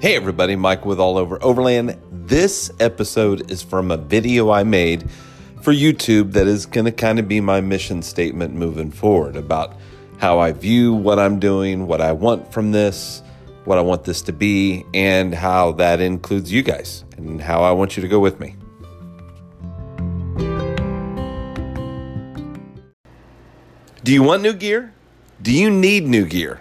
Hey everybody, Mike with All Over Overland. This episode is from a video I made for YouTube that is going to kind of be my mission statement moving forward about how I view what I'm doing, what I want from this, what I want this to be, and how that includes you guys and how I want you to go with me. Do you want new gear? Do you need new gear?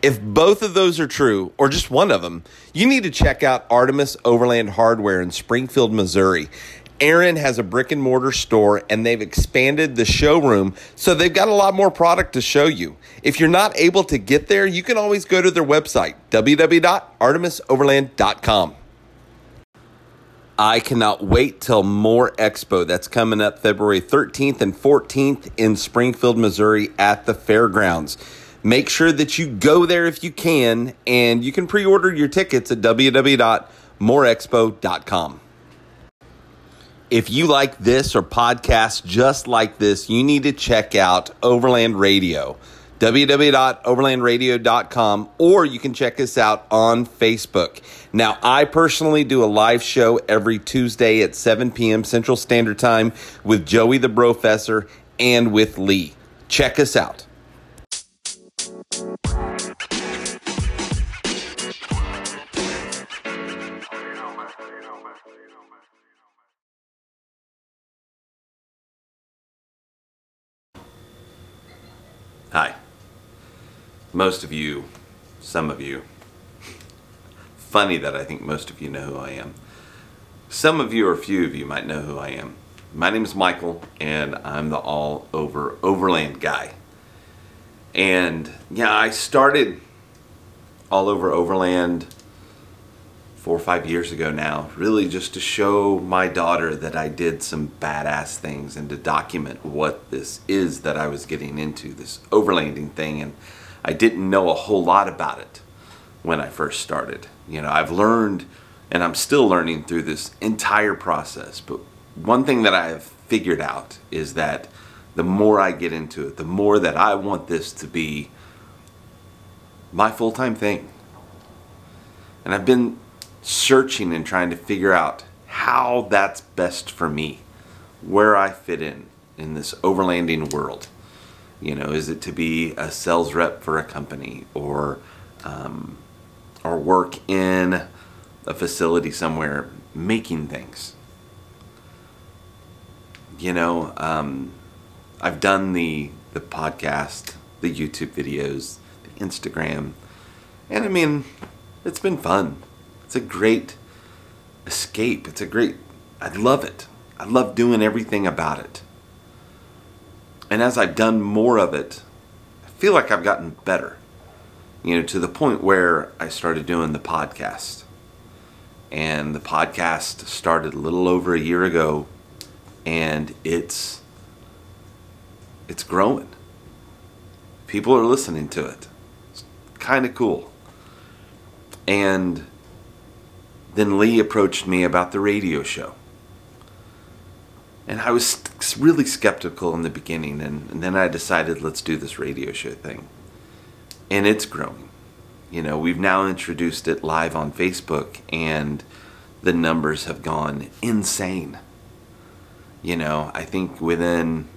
If both of those are true, or just one of them, you need to check out Artemis Overland Hardware in Springfield, Missouri. Aaron has a brick and mortar store and they've expanded the showroom so they've got a lot more product to show you. If you're not able to get there, you can always go to their website, www.artemisoverland.com. I cannot wait till more expo that's coming up February 13th and 14th in Springfield, Missouri at the fairgrounds. Make sure that you go there if you can, and you can pre order your tickets at www.moreexpo.com. If you like this or podcasts just like this, you need to check out Overland Radio, www.overlandradio.com, or you can check us out on Facebook. Now, I personally do a live show every Tuesday at 7 p.m. Central Standard Time with Joey the Professor and with Lee. Check us out. Most of you, some of you, funny that I think most of you know who I am. Some of you or a few of you might know who I am. My name is Michael and I'm the all over overland guy. And yeah, I started all over overland four or five years ago now, really just to show my daughter that I did some badass things and to document what this is that I was getting into, this overlanding thing. And I didn't know a whole lot about it when I first started. You know, I've learned and I'm still learning through this entire process. But one thing that I have figured out is that the more I get into it, the more that I want this to be my full time thing. And I've been searching and trying to figure out how that's best for me, where I fit in in this overlanding world. You know, is it to be a sales rep for a company or um, or work in a facility somewhere making things? You know, um, I've done the the podcast, the YouTube videos, the Instagram, and I mean, it's been fun. It's a great escape. It's a great, I love it. I love doing everything about it. And as I've done more of it, I feel like I've gotten better. You know, to the point where I started doing the podcast. And the podcast started a little over a year ago and it's it's growing. People are listening to it. It's kind of cool. And then Lee approached me about the radio show. And I was really skeptical in the beginning, and, and, then I decided let's do this radio show thing. And it's growing. You know, we've now introduced it live on Facebook, and the numbers have gone insane. You know, I think within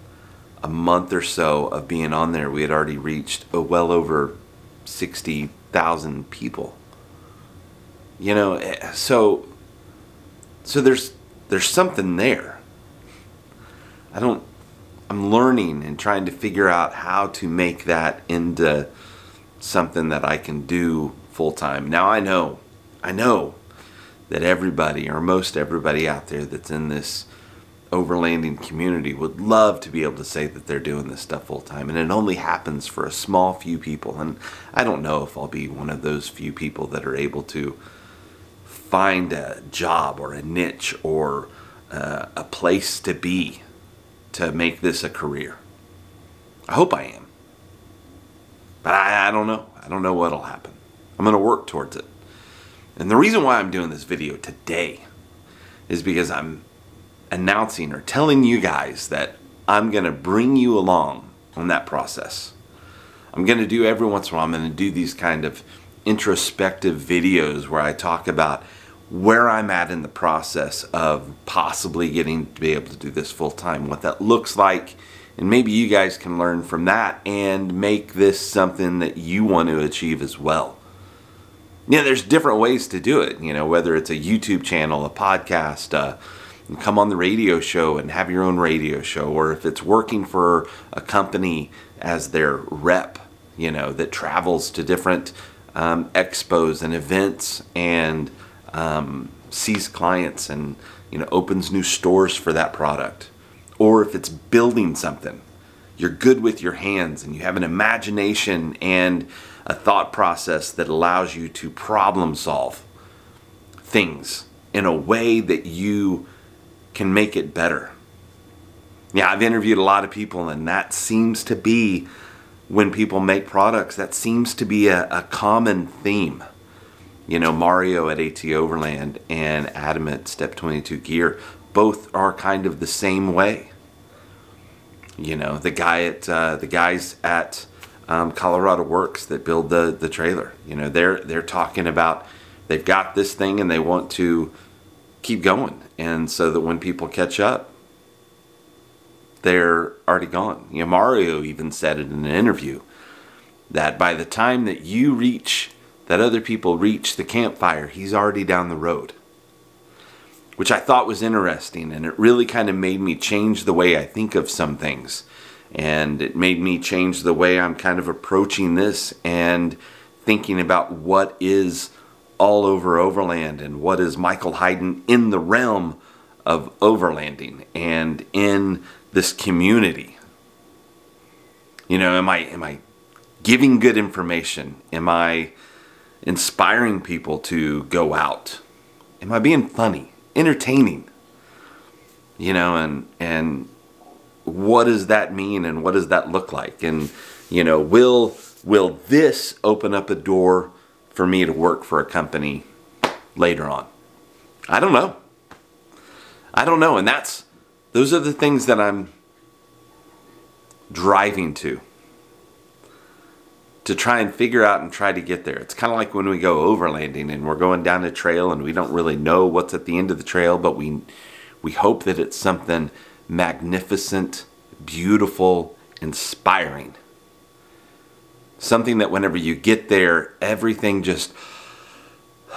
a month or so of being on there, we had already reached a well over 60,000 people you know eh, so so there's there's something there i don't i'm learning and trying to figure out how to make that into something that i can do full time now i know i know that everybody or most everybody out there that's in this overlanding community would love to be able to say that they're doing this stuff full time and it only happens for a small few people and i don't know if i'll be one of those few people that are able to find a job or a niche or uh, a place to be to make this a career. I hope I am. But I, I don't know. I don't know what'll happen. I'm going to work towards it. And the reason why I'm doing this video today is because I'm announcing or telling you guys that I'm going to bring you along on that process. I'm going to do every once in a while, I'm going to do these kind of introspective videos where I talk about where I'm at in the process of possibly getting to be able to do this full time, what that looks like, and maybe you guys can learn from that and make this something that you want to achieve as well. Yeah, there's different ways to do it, you know, whether it's a YouTube channel, a podcast, uh, come on the radio show and have your own radio show, or if it's working for a company as their rep, you know, that travels to different um, expos and events and um, sees clients and you know opens new stores for that product. Or if it's building something you're good with your hands and you have an imagination and a thought process that allows you to problem solve things in a way that you can make it better. Yeah i've interviewed a lot of people and that seems to be when people make products that seems to be a, a common theme you know, Mario at AT Overland and Adam at Step 22 Gear both are kind of the same way. You know, the guy at uh, the guys at um, Colorado Works that build the the trailer. You know, they're they're talking about they've got this thing and they want to keep going, and so that when people catch up, they're already gone. You know, Mario even said in an interview that by the time that you reach that other people reach the campfire, he's already down the road. Which I thought was interesting, and it really kind of made me change the way I think of some things. And it made me change the way I'm kind of approaching this and thinking about what is all over Overland and what is Michael Hayden in the realm of overlanding and in this community. You know, am I am I giving good information? Am I inspiring people to go out? Am I being funny, entertaining? You know, and and what does that mean and what does that look like? And you know, will will this open up a door for me to work for a company later on? I don't know. I don't know, and that's those are the things that I'm driving to to try and figure out and try to get there. It's kind of like when we go overlanding and we're going down a trail and we don't really know what's at the end of the trail, but we we hope that it's something magnificent, beautiful, inspiring. Something that whenever you get there, everything just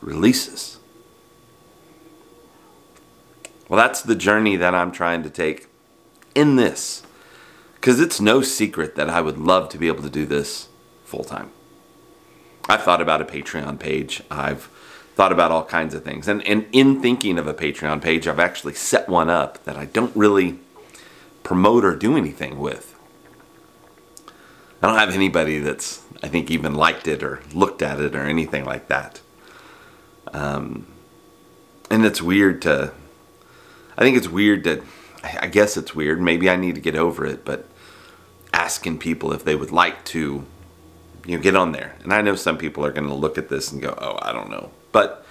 releases. Well, that's the journey that I'm trying to take in this because it's no secret that I would love to be able to do this full time. I've thought about a Patreon page. I've thought about all kinds of things. And, and in thinking of a Patreon page, I've actually set one up that I don't really promote or do anything with. I don't have anybody that's, I think, even liked it or looked at it or anything like that. Um, and it's weird to, I think it's weird to, I guess it's weird. Maybe I need to get over it, but asking people if they would like to you know get on there. And i know some people are going to look at this and go oh i don't know. But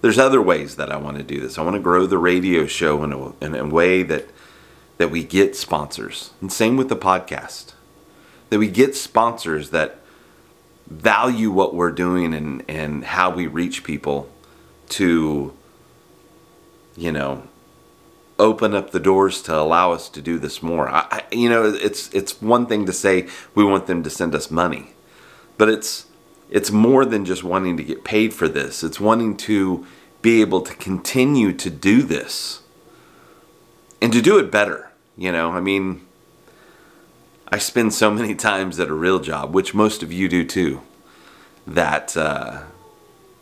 there's other ways that i want to do this. I want to grow the radio show in a, in a way that that we get sponsors. And same with the podcast. That we get sponsors that value what we're doing and and how we reach people to you know open up the doors to allow us to do this more. I, you know, it's it's one thing to say we want them to send us money, but it's it's more than just wanting to get paid for this. It's wanting to be able to continue to do this and to do it better. You know, I mean, I spend so many times at a real job, which most of you do too, that uh,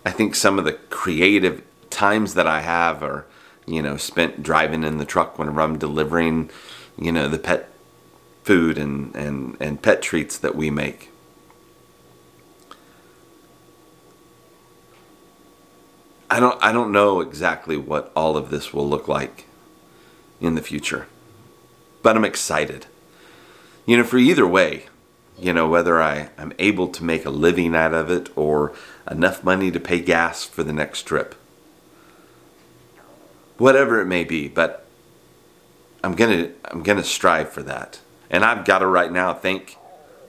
I think some of the creative times that I have are you know, spent driving in the truck whenever I'm delivering, you know, the pet food and, and, and pet treats that we make. I don't I don't know exactly what all of this will look like in the future. But I'm excited. You know, for either way, you know, whether I, I'm able to make a living out of it or enough money to pay gas for the next trip whatever it may be. But I'm gonna I'm gonna strive for that, and I've got to right now thank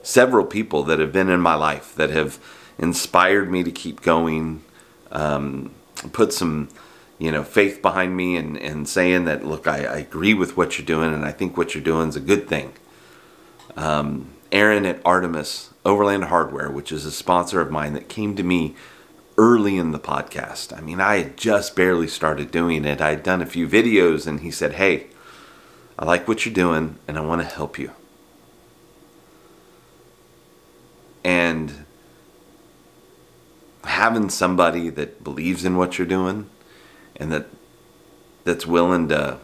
several people that have been in my life that have inspired me to keep going, um, put some, you know, faith behind me and, and saying that, look, I, I agree with what you're doing and I think what you're doing is a good thing. Um, Aaron at Artemis Overland Hardware, which is a sponsor of mine that came to me early in the podcast. I mean, I had just barely started doing it. I had done a few videos and he said, Hey, I like what you're doing and I want to help you. And having somebody that believes in what you're doing and that that's willing to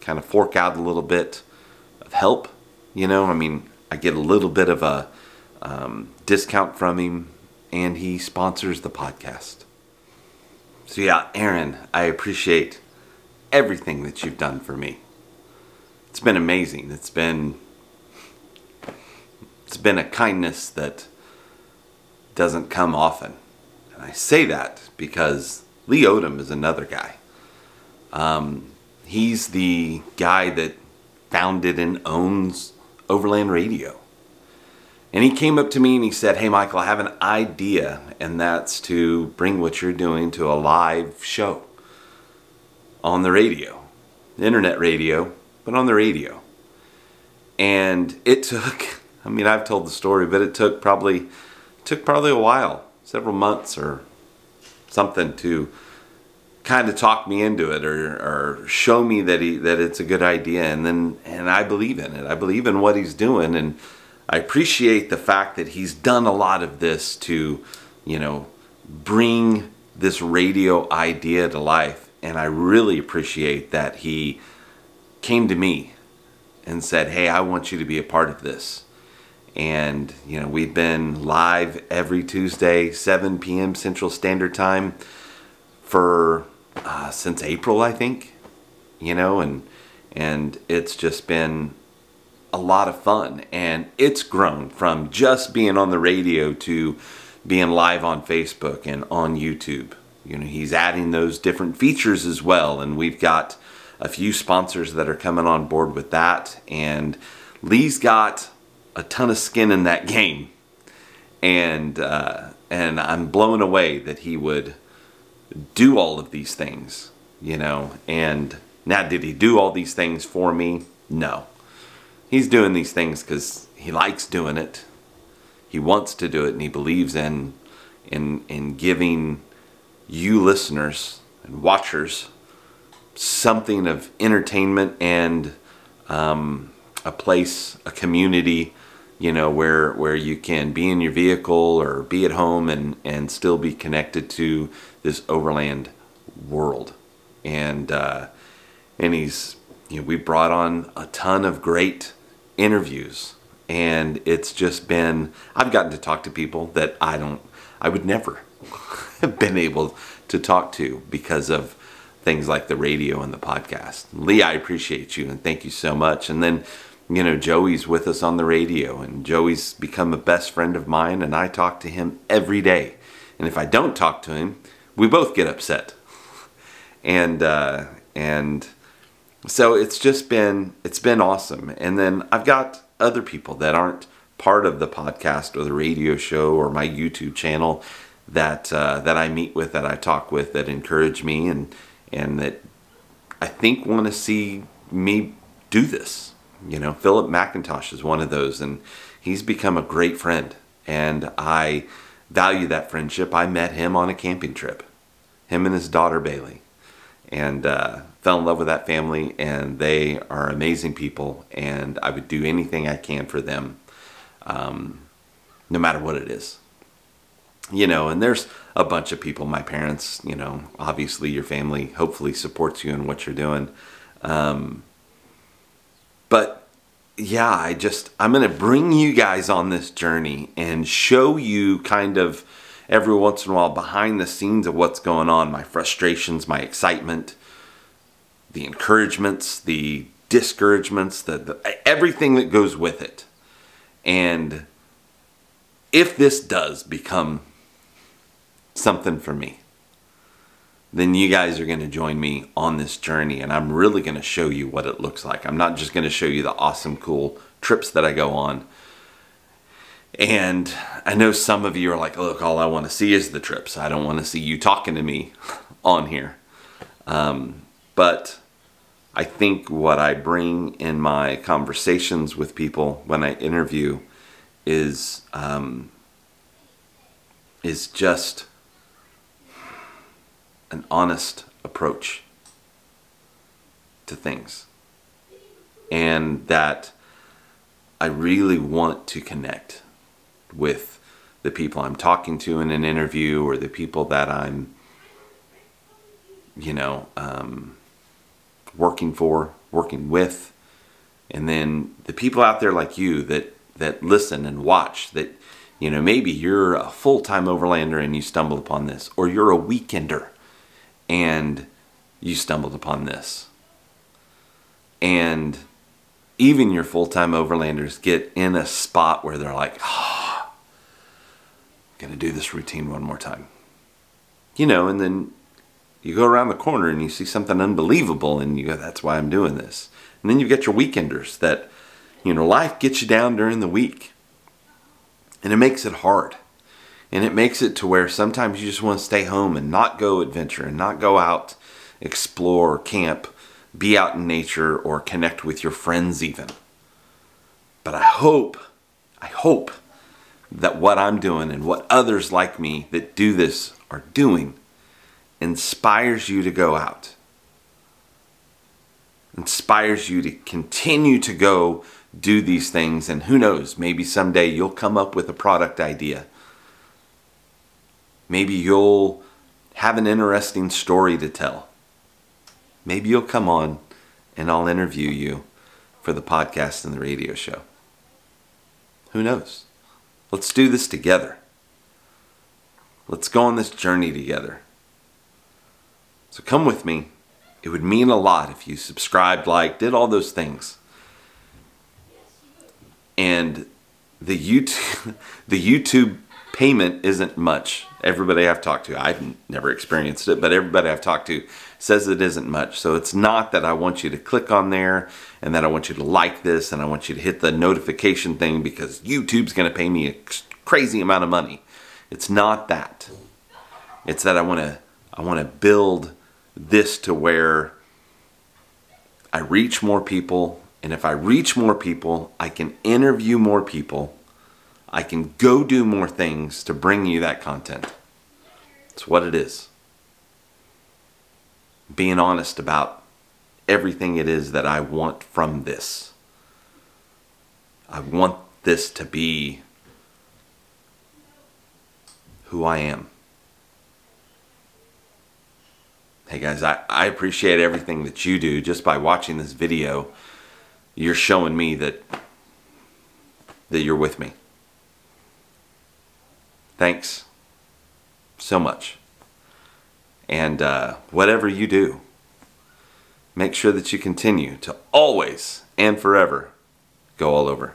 kind of fork out a little bit of help, you know, I mean, I get a little bit of a um, discount from him and he sponsors the podcast. So, yeah, Aaron, I appreciate everything that you've done for me. It's been amazing. It's been it's been a kindness that doesn't come often. And I say that because Lee Odom is another guy. Um, he's the guy that founded and owns Overland Radio. And he came up to me and he said, Hey, Michael, I have an idea, and that's to bring what you're doing to a live show on the radio, internet radio, but on the radio. And it took, I mean, I've told the story, but it took probably, took probably a while, several months or something to kind of talk me into it or, or show me that he that it's a good idea and then and I believe in it. I believe in what he's doing and I appreciate the fact that he's done a lot of this to, you know, bring this radio idea to life. And I really appreciate that he came to me and said, Hey, I want you to be a part of this. And, you know, we've been live every Tuesday, 7 p.m. Central Standard Time for uh, since April, I think, you know, and, and it's just been a lot of fun and it's grown from just being on the radio to being live on Facebook and on YouTube. You know, he's adding those different features as well and we've got a few sponsors that are coming on board with that and Lee's got a ton of skin in that game and uh, and I'm blown away that he would do all of these things, you know. And now, did he do all these things for me? No he's doing these things because he likes doing it. He wants to do it, and he believes in in in giving you listeners and watchers something of entertainment and um, a place, a community, you know, where where you can be in your vehicle or be at home and and still be connected to this overland world. And uh, and he's you know we brought on a ton of great interviews and it's just been I've gotten to talk to people that I don't I would never have been able to talk to because of things like the radio and the podcast. Lee, I appreciate you and thank you so much. And then, you know, Joey's with us on the radio and Joey's become a best friend of mine and I talk to him every day. And if I don't talk to him, we both get upset. And uh and so it's just been it's been awesome. And then i've got other people that aren't part of the podcast or the radio show or my youtube channel that uh, that i meet with that i talk with that encourage me and and that i think want to see me do this. You know philip mcintosh is one of those and he's become a great friend. And i value that friendship. I met him on a camping trip him and his daughter bailey and uh, fell in love with that family and they are amazing people and I would do anything I can for them um, no matter what it is. You know and there's a bunch of people my parents you know obviously your family hopefully supports you in what you're doing um, but yeah I just I'm gonna bring you guys on this journey and show you kind of every once in a while behind the scenes of what's going on my frustrations my excitement the encouragements, the discouragements, the, the everything that goes with it. And if this does become something for me, then you guys are going to join me on this journey and I'm really going to show you what it looks like. I'm not just going to show you the awesome, cool trips that I go on. And I know some of you are like, look, all I want to see is the trips. I don't want to see you talking to me on here. Um, but I think what I bring in my conversations with people when I interview is um, is just an honest approach to things, and that I really want to connect with the people I'm talking to in an interview or the people that I'm, you know, um, working for, working with, and then the people out there like you that that listen and watch that you know maybe you're a full-time overlander and you stumbled upon this or you're a weekender and you stumbled upon this. And even your full-time overlanders get in a spot where they're like oh, gonna do this routine one more time. You know and then you go around the corner and you see something unbelievable and you go that's why i'm doing this. And then you've got your weekenders that you know life gets you down during the week. And it makes it hard. And it makes it to where sometimes you just want to stay home and not go adventure and not go out explore camp be out in nature or connect with your friends even. But i hope i hope that what i'm doing and what others like me that do this are doing inspires you to go out, inspires you to continue to go do these things. And who knows, maybe someday you'll come up with a product idea. Maybe you'll have an interesting story to tell. Maybe you'll come on and I'll interview you for the podcast and the radio show. Who knows? Let's do this together. Let's go on this journey together. So come with me. It would mean a lot if you subscribed, liked, did all those things. And the YouTube, the YouTube payment isn't much. Everybody I've talked to, I've never experienced it, but everybody I've talked to says it isn't much. So it's not that I want you to click on there and that I want you to like this and I want you to hit the notification thing because YouTube's going to pay me a crazy amount of money. It's not that. It's that I want to I want to build this to where I reach more people. And if I reach more people, I can interview more people. I can go do more things to bring you that content. It's what it is. Being honest about everything it is that I want from this. I want this to be who I am. Hey guys, I, I appreciate everything that you do just by watching this video. You're showing me that that you're with me. Thanks so much. And uh, whatever you do, make sure that you continue to always and forever go all over.